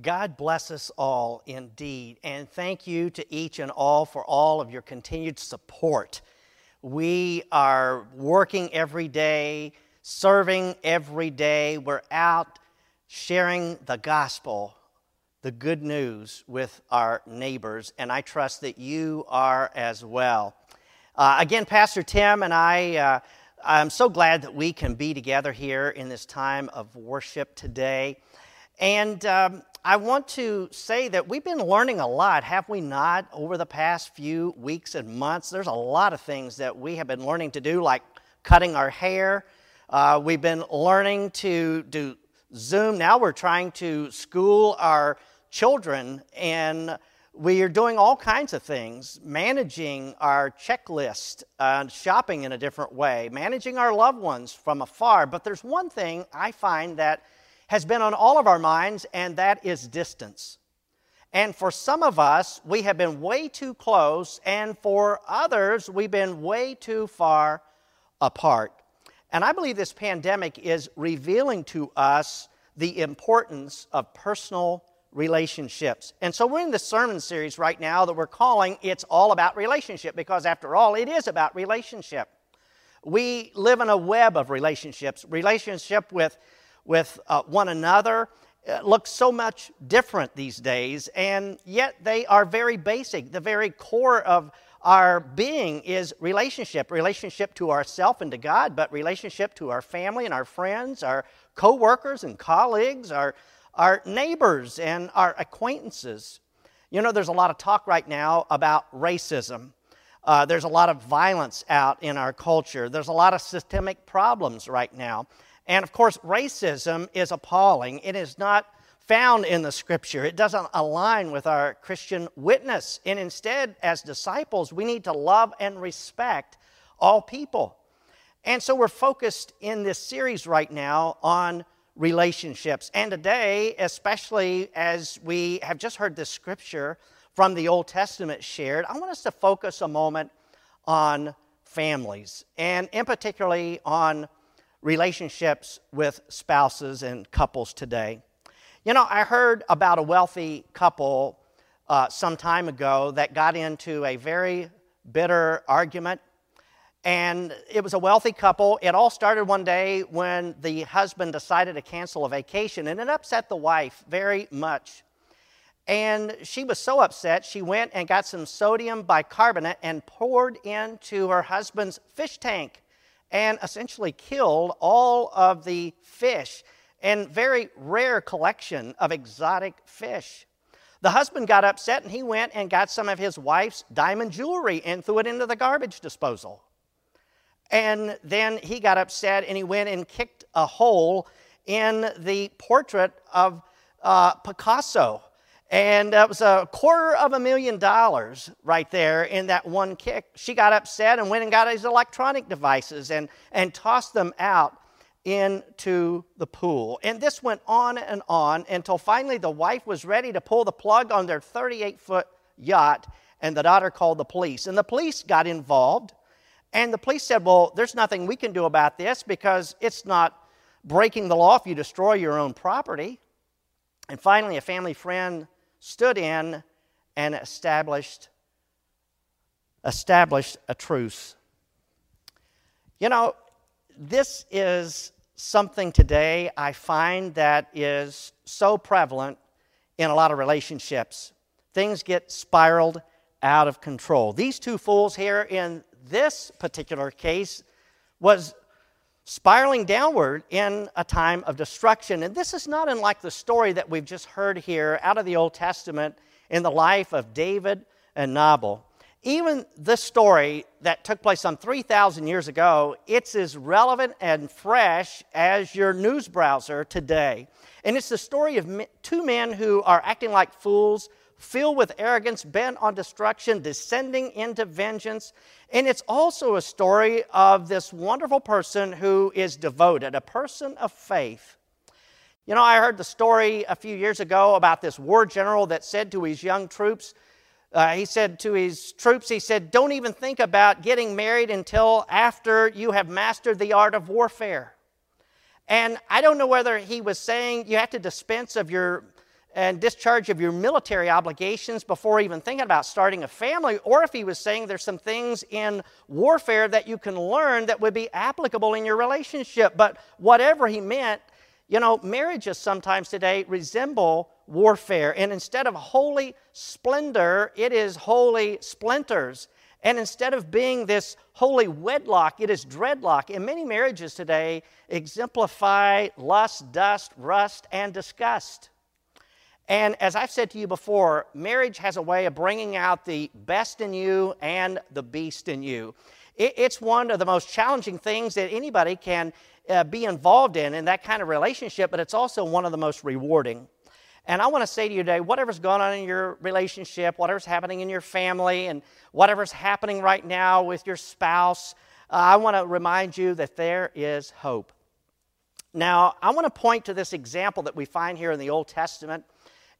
God bless us all indeed. And thank you to each and all for all of your continued support. We are working every day, serving every day. We're out sharing the gospel, the good news with our neighbors. And I trust that you are as well. Uh, again, Pastor Tim and I. Uh, I'm so glad that we can be together here in this time of worship today. And um, I want to say that we've been learning a lot, have we not, over the past few weeks and months? There's a lot of things that we have been learning to do, like cutting our hair. Uh, we've been learning to do Zoom. Now we're trying to school our children, and we are doing all kinds of things managing our checklist, uh, shopping in a different way, managing our loved ones from afar. But there's one thing I find that has been on all of our minds, and that is distance. And for some of us, we have been way too close, and for others, we've been way too far apart. And I believe this pandemic is revealing to us the importance of personal relationships. And so we're in the sermon series right now that we're calling It's All About Relationship, because after all, it is about relationship. We live in a web of relationships relationship with with uh, one another uh, look so much different these days, and yet they are very basic. The very core of our being is relationship relationship to ourself and to God, but relationship to our family and our friends, our co workers and colleagues, our, our neighbors and our acquaintances. You know, there's a lot of talk right now about racism. Uh, there's a lot of violence out in our culture. There's a lot of systemic problems right now. And of course, racism is appalling. It is not found in the scripture, it doesn't align with our Christian witness. And instead, as disciples, we need to love and respect all people. And so we're focused in this series right now on relationships. And today, especially as we have just heard this scripture from the Old Testament shared, I want us to focus a moment on families, and in particularly on relationships with spouses and couples today. You know, I heard about a wealthy couple uh, some time ago that got into a very bitter argument. And it was a wealthy couple. It all started one day when the husband decided to cancel a vacation, and it upset the wife very much. And she was so upset, she went and got some sodium bicarbonate and poured into her husband's fish tank and essentially killed all of the fish and very rare collection of exotic fish. The husband got upset and he went and got some of his wife's diamond jewelry and threw it into the garbage disposal. And then he got upset and he went and kicked a hole in the portrait of uh, Picasso and it was a quarter of a million dollars right there in that one kick. She got upset and went and got his electronic devices and, and tossed them out into the pool. And this went on and on until finally the wife was ready to pull the plug on their 38 foot yacht, and the daughter called the police. And the police got involved, and the police said, Well, there's nothing we can do about this because it's not breaking the law if you destroy your own property. And finally, a family friend stood in and established established a truce. You know, this is something today I find that is so prevalent in a lot of relationships. Things get spiraled out of control. These two fools here in this particular case was spiraling downward in a time of destruction. And this is not unlike the story that we've just heard here out of the Old Testament in the life of David and Nabal. Even this story that took place some 3,000 years ago, it's as relevant and fresh as your news browser today. And it's the story of two men who are acting like fools filled with arrogance, bent on destruction, descending into vengeance. And it's also a story of this wonderful person who is devoted, a person of faith. You know, I heard the story a few years ago about this war general that said to his young troops, uh, he said to his troops, he said, Don't even think about getting married until after you have mastered the art of warfare. And I don't know whether he was saying you have to dispense of your and discharge of your military obligations before even thinking about starting a family, or if he was saying there's some things in warfare that you can learn that would be applicable in your relationship. But whatever he meant, you know, marriages sometimes today resemble warfare, and instead of holy splendor, it is holy splinters. And instead of being this holy wedlock, it is dreadlock. And many marriages today exemplify lust, dust, rust, and disgust. And as I've said to you before, marriage has a way of bringing out the best in you and the beast in you. It's one of the most challenging things that anybody can uh, be involved in, in that kind of relationship, but it's also one of the most rewarding. And I want to say to you today whatever's going on in your relationship, whatever's happening in your family, and whatever's happening right now with your spouse, uh, I want to remind you that there is hope. Now, I want to point to this example that we find here in the Old Testament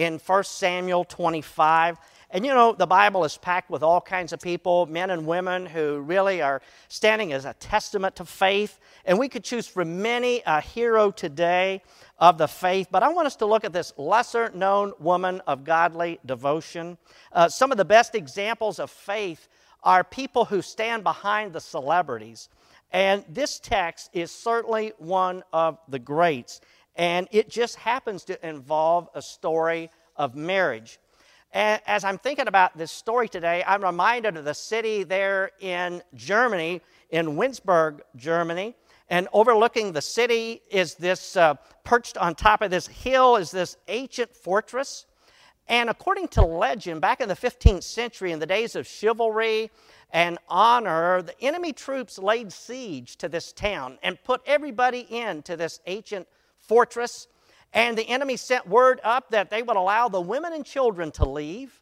in 1 Samuel 25. And you know, the Bible is packed with all kinds of people, men and women, who really are standing as a testament to faith. And we could choose from many a hero today of the faith, but I want us to look at this lesser known woman of godly devotion. Uh, some of the best examples of faith are people who stand behind the celebrities. And this text is certainly one of the greats and it just happens to involve a story of marriage. And as I'm thinking about this story today, I'm reminded of the city there in Germany, in Weinsberg, Germany. And overlooking the city is this, uh, perched on top of this hill, is this ancient fortress. And according to legend, back in the 15th century, in the days of chivalry and honor, the enemy troops laid siege to this town and put everybody into this ancient fortress. And the enemy sent word up that they would allow the women and children to leave.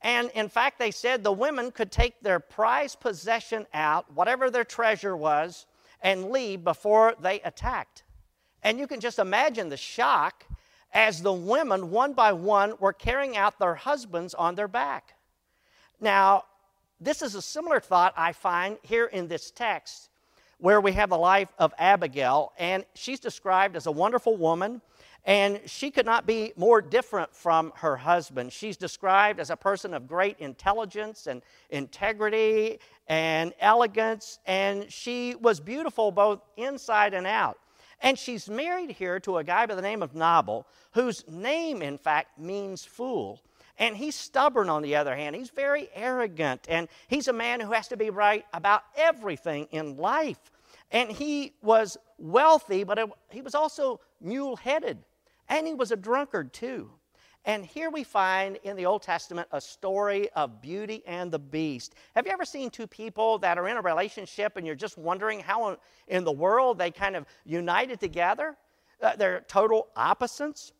And in fact, they said the women could take their prized possession out, whatever their treasure was, and leave before they attacked. And you can just imagine the shock as the women, one by one, were carrying out their husbands on their back. Now, this is a similar thought I find here in this text where we have the life of Abigail, and she's described as a wonderful woman, and she could not be more different from her husband. She's described as a person of great intelligence and integrity and elegance, and she was beautiful both inside and out. And she's married here to a guy by the name of Nabal, whose name, in fact, means fool. And he's stubborn on the other hand. He's very arrogant, and he's a man who has to be right about everything in life. And he was wealthy, but he was also mule headed. And he was a drunkard too. And here we find in the Old Testament a story of Beauty and the Beast. Have you ever seen two people that are in a relationship and you're just wondering how in the world they kind of united together? Uh, they're total opposites.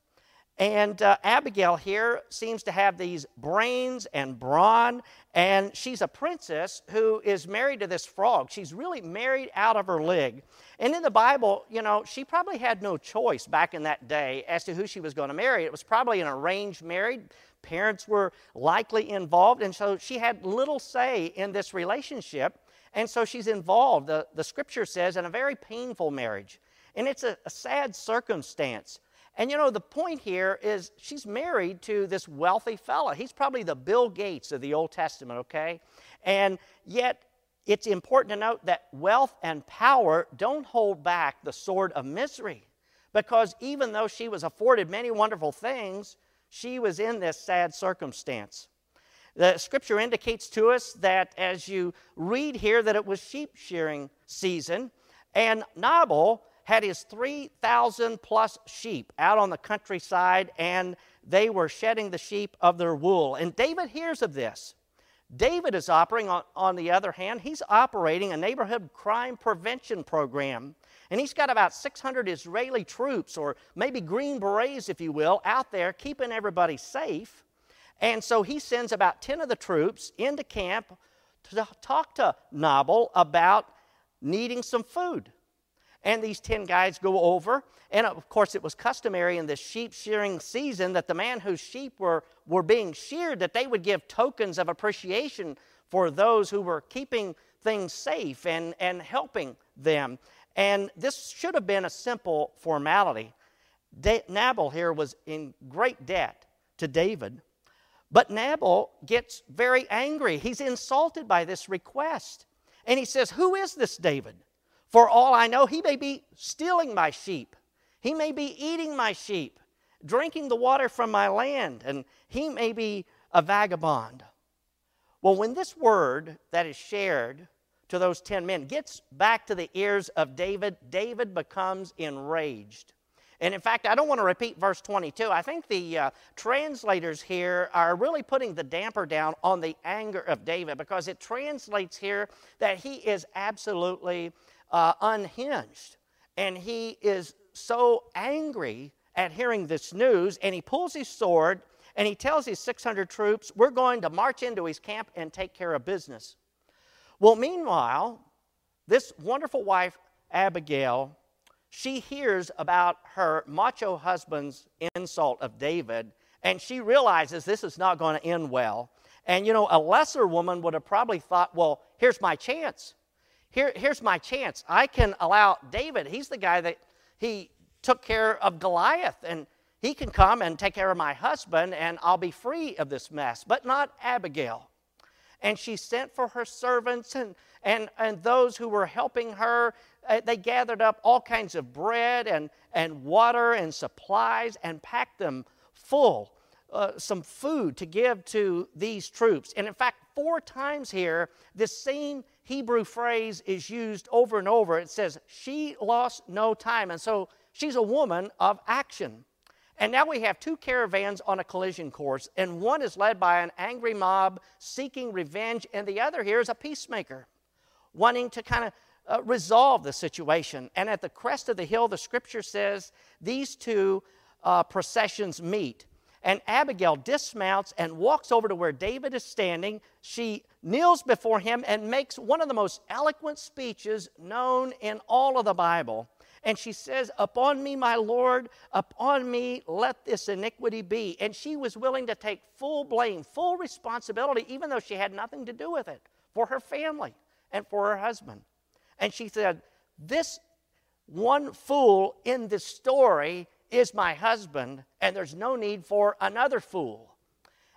And uh, Abigail here seems to have these brains and brawn, and she's a princess who is married to this frog. She's really married out of her leg. And in the Bible, you know, she probably had no choice back in that day as to who she was going to marry. It was probably an arranged marriage. Parents were likely involved, and so she had little say in this relationship. And so she's involved, the, the scripture says, in a very painful marriage. And it's a, a sad circumstance. And you know, the point here is she's married to this wealthy fella. He's probably the Bill Gates of the Old Testament, okay? And yet, it's important to note that wealth and power don't hold back the sword of misery. Because even though she was afforded many wonderful things, she was in this sad circumstance. The scripture indicates to us that as you read here that it was sheep shearing season, and Nabal had his 3,000 plus sheep out on the countryside, and they were shedding the sheep of their wool. And David hears of this. David is operating, on, on the other hand, he's operating a neighborhood crime prevention program. And he's got about 600 Israeli troops, or maybe Green Berets, if you will, out there keeping everybody safe. And so he sends about 10 of the troops into camp to talk to Nabal about needing some food. And these 10 guys go over. And of course, it was customary in this sheep shearing season that the man whose sheep were, were being sheared, that they would give tokens of appreciation for those who were keeping things safe and, and helping them. And this should have been a simple formality. Nabal here was in great debt to David. But Nabal gets very angry. He's insulted by this request. And he says, Who is this David? For all I know, he may be stealing my sheep. He may be eating my sheep, drinking the water from my land, and he may be a vagabond. Well, when this word that is shared to those 10 men gets back to the ears of David, David becomes enraged. And in fact, I don't want to repeat verse 22. I think the uh, translators here are really putting the damper down on the anger of David because it translates here that he is absolutely uh, unhinged. And he is so angry at hearing this news, and he pulls his sword and he tells his 600 troops, We're going to march into his camp and take care of business. Well, meanwhile, this wonderful wife, Abigail, she hears about her macho husband's insult of David, and she realizes this is not going to end well. And you know, a lesser woman would have probably thought, well, here's my chance. Here, here's my chance. I can allow David, he's the guy that he took care of Goliath, and he can come and take care of my husband, and I'll be free of this mess. But not Abigail. And she sent for her servants and, and, and those who were helping her uh, they gathered up all kinds of bread and, and water and supplies and packed them full, uh, some food to give to these troops. And in fact, four times here, this same Hebrew phrase is used over and over. It says, She lost no time. And so she's a woman of action. And now we have two caravans on a collision course, and one is led by an angry mob seeking revenge, and the other here is a peacemaker wanting to kind of uh, resolve the situation. And at the crest of the hill, the scripture says these two uh, processions meet. And Abigail dismounts and walks over to where David is standing. She kneels before him and makes one of the most eloquent speeches known in all of the Bible. And she says, Upon me, my Lord, upon me, let this iniquity be. And she was willing to take full blame, full responsibility, even though she had nothing to do with it, for her family and for her husband. And she said, This one fool in this story is my husband, and there's no need for another fool.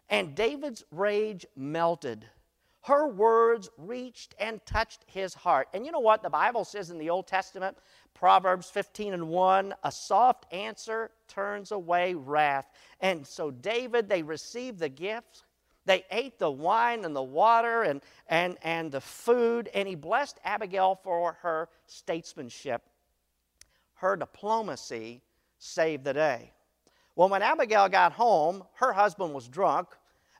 And David's rage melted. Her words reached and touched his heart. And you know what the Bible says in the Old Testament? Proverbs 15 and 1 a soft answer turns away wrath. And so, David, they received the gifts they ate the wine and the water and, and, and the food, and he blessed Abigail for her statesmanship. Her diplomacy saved the day. Well, when Abigail got home, her husband was drunk,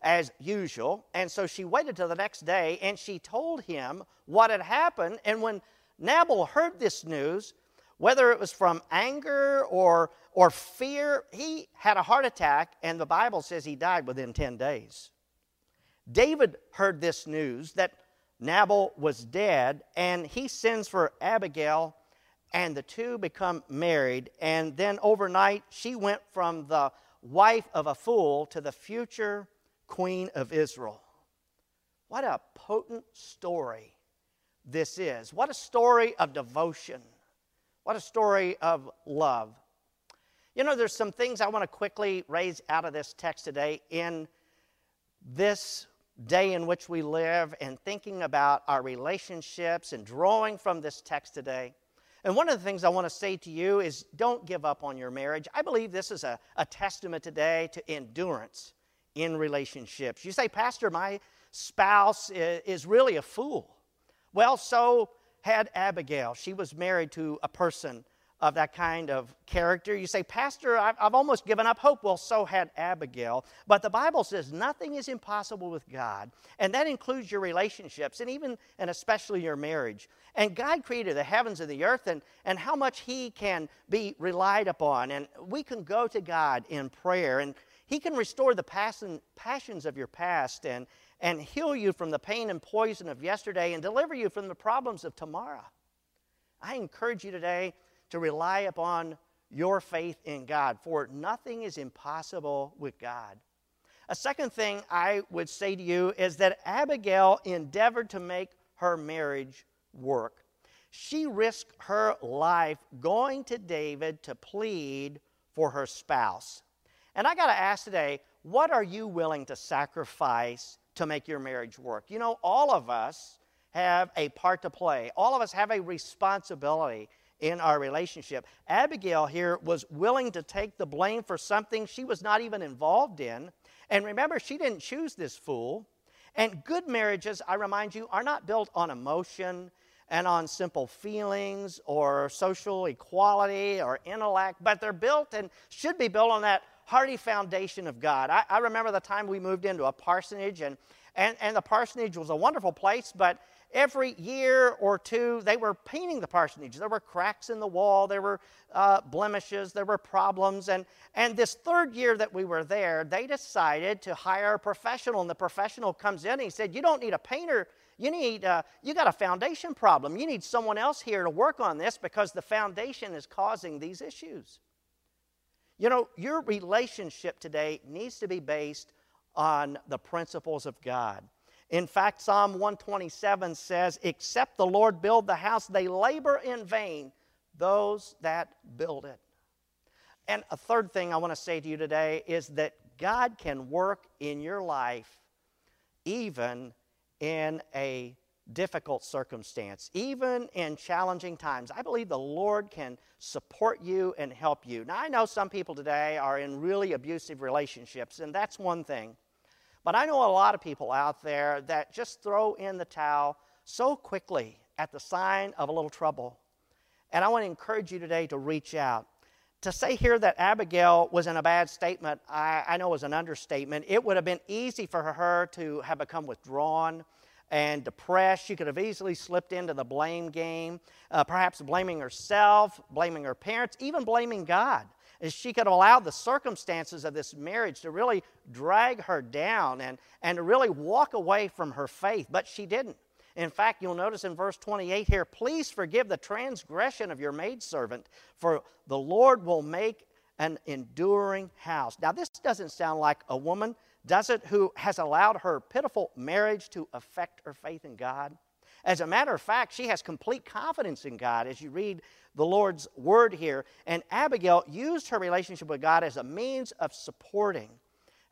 as usual, and so she waited till the next day and she told him what had happened. And when Nabal heard this news, whether it was from anger or, or fear, he had a heart attack, and the Bible says he died within 10 days. David heard this news that Nabal was dead, and he sends for Abigail, and the two become married. And then overnight, she went from the wife of a fool to the future queen of Israel. What a potent story this is. What a story of devotion. What a story of love. You know, there's some things I want to quickly raise out of this text today in this day in which we live and thinking about our relationships and drawing from this text today. And one of the things I want to say to you is don't give up on your marriage. I believe this is a, a testament today to endurance in relationships. You say, Pastor, my spouse is really a fool. Well, so had Abigail. She was married to a person of that kind of character. You say, Pastor, I've, I've, almost given up hope. Well, so had Abigail. But the Bible says nothing is impossible with God, and that includes your relationships and even and especially your marriage. And God created the heavens and the earth and, and how much He can be relied upon. And we can go to God in prayer, and He can restore the passion, passions of your past and, and heal you from the pain and poison of yesterday and deliver you from the problems of tomorrow. I encourage you today to rely upon your faith in God, for nothing is impossible with God. A second thing I would say to you is that Abigail endeavored to make her marriage work. She risked her life going to David to plead for her spouse. And I got to ask today, what are you willing to sacrifice to make your marriage work? You know, all of us have a part to play, all of us have a responsibility in our relationship. Abigail here was willing to take the blame for something she was not even involved in. And remember, she didn't choose this fool. And good marriages, I remind you, are not built on emotion and on simple feelings or social equality or intellect, but they're built and should be built on that hearty foundation of God. I, I remember the time we moved into a parsonage, and, and, and the parsonage was a wonderful place, but every year or two, they were painting the parsonage. There were cracks in the wall, there were uh, blemishes, there were problems. And, and this third year that we were there, they decided to hire a professional. And the professional comes in and he said, You don't need a painter. You need, uh, you got a foundation problem. You need someone else here to work on this because the foundation is causing these issues. You know, your relationship today needs to be based on the principles of God. In fact, Psalm 127 says, Except the Lord build the house, they labor in vain, those that build it. And a third thing I want to say to you today is that God can work in your life even in a difficult circumstance, even in challenging times. I believe the Lord can support you and help you. Now, I know some people today are in really abusive relationships, and that's one thing. But I know a lot of people out there that just throw in the towel so quickly at the sign of a little trouble. And I want to encourage you today to reach out. To say here that Abigail was in a bad statement, I, I know was an understatement. It would have been easy for her to have become withdrawn and depressed. She could have easily slipped into the blame game, uh, perhaps blaming herself, blaming her parents, even blaming God is she could allow the circumstances of this marriage to really drag her down and, and to really walk away from her faith, but she didn't. In fact, you'll notice in verse 28 here, please forgive the transgression of your maidservant, for the Lord will make an enduring house. Now, this doesn't sound like a woman, does it, who has allowed her pitiful marriage to affect her faith in God? As a matter of fact, she has complete confidence in God as you read the Lord's word here. And Abigail used her relationship with God as a means of supporting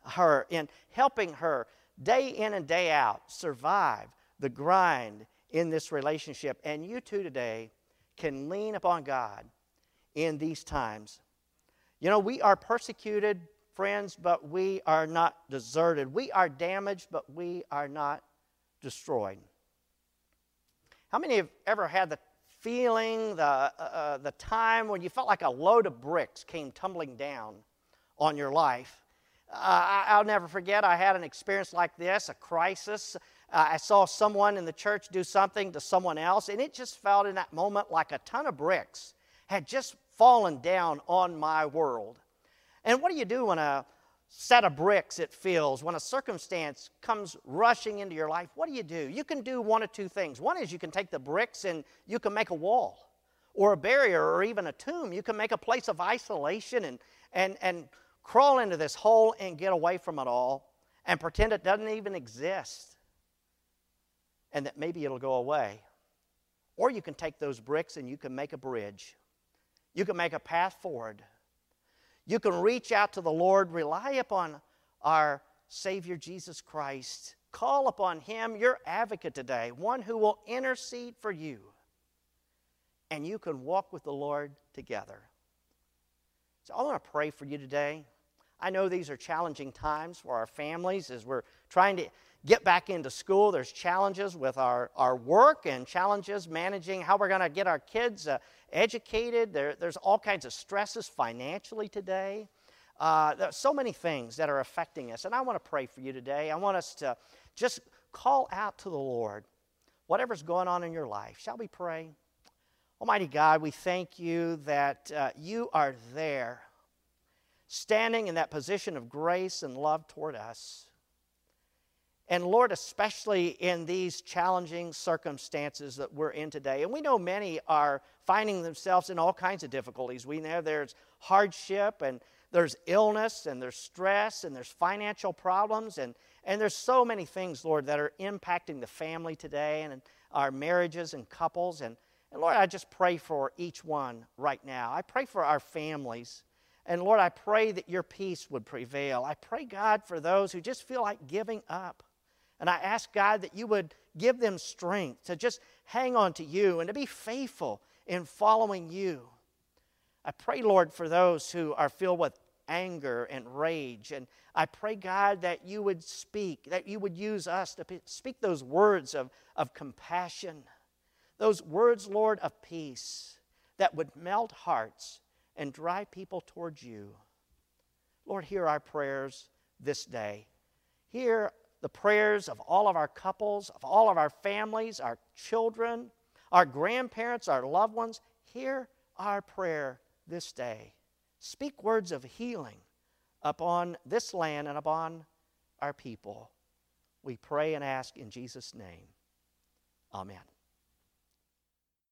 her and helping her day in and day out survive the grind in this relationship. And you too today can lean upon God in these times. You know, we are persecuted, friends, but we are not deserted. We are damaged, but we are not destroyed. How many have ever had the feeling, the, uh, uh, the time when you felt like a load of bricks came tumbling down on your life? Uh, I, will never forget, I had an experience like this, a crisis. Uh, I saw someone in the church do something to someone else, and it just felt in that moment like a ton of bricks had just fallen down on my world. And what do you do when a set of bricks it feels when a circumstance comes rushing into your life what do you do? You can do one of two things. One is you can take the bricks and you can make a wall or a barrier or even a tomb. You can make a place of isolation and and and crawl into this hole and get away from it all and pretend it doesn't even exist and that maybe it'll go away. Or you can take those bricks and you can make a bridge. You can make a path forward you can reach out to the Lord, rely upon our Savior Jesus Christ. Call upon Him, your advocate today, one who will intercede for you. And you can walk with the Lord together. So I want to pray for you today. I know these are challenging times for our families as we're trying to get back into school. There's challenges with our, our work and challenges managing how we're going to get our kids uh, educated. There, there's all kinds of stresses financially today. Uh, there's so many things that are affecting us. And I want to pray for you today. I want us to just call out to the Lord whatever's going on in your life. Shall we pray? Almighty God, we thank you that uh, you are there, standing in that position of grace and love toward us. And Lord, especially in these challenging circumstances that we're in today, and we know many are finding themselves in all kinds of difficulties. We know there's hardship and there's illness and there's stress and there's financial problems and, and there's so many things, Lord, that are impacting the family today and our marriages and couples. And, and Lord, I just pray for each one right now. I pray for our families. And Lord, I pray that your peace would prevail. I pray, God, for those who just feel like giving up. And I ask, God, that you would give them strength to just hang on to you and to be faithful in following you. I pray, Lord, for those who are filled with anger and rage. And I pray, God, that you would speak, that you would use us to speak those words of, of compassion, those words, Lord, of peace that would melt hearts and drive people towards you. Lord, hear our prayers this day. Hear the prayers of all of our couples, of all of our families, our children, our grandparents, our loved ones. Hear our prayer this day. Speak words of healing upon this land and upon our people. We pray and ask in Jesus' name. Amen.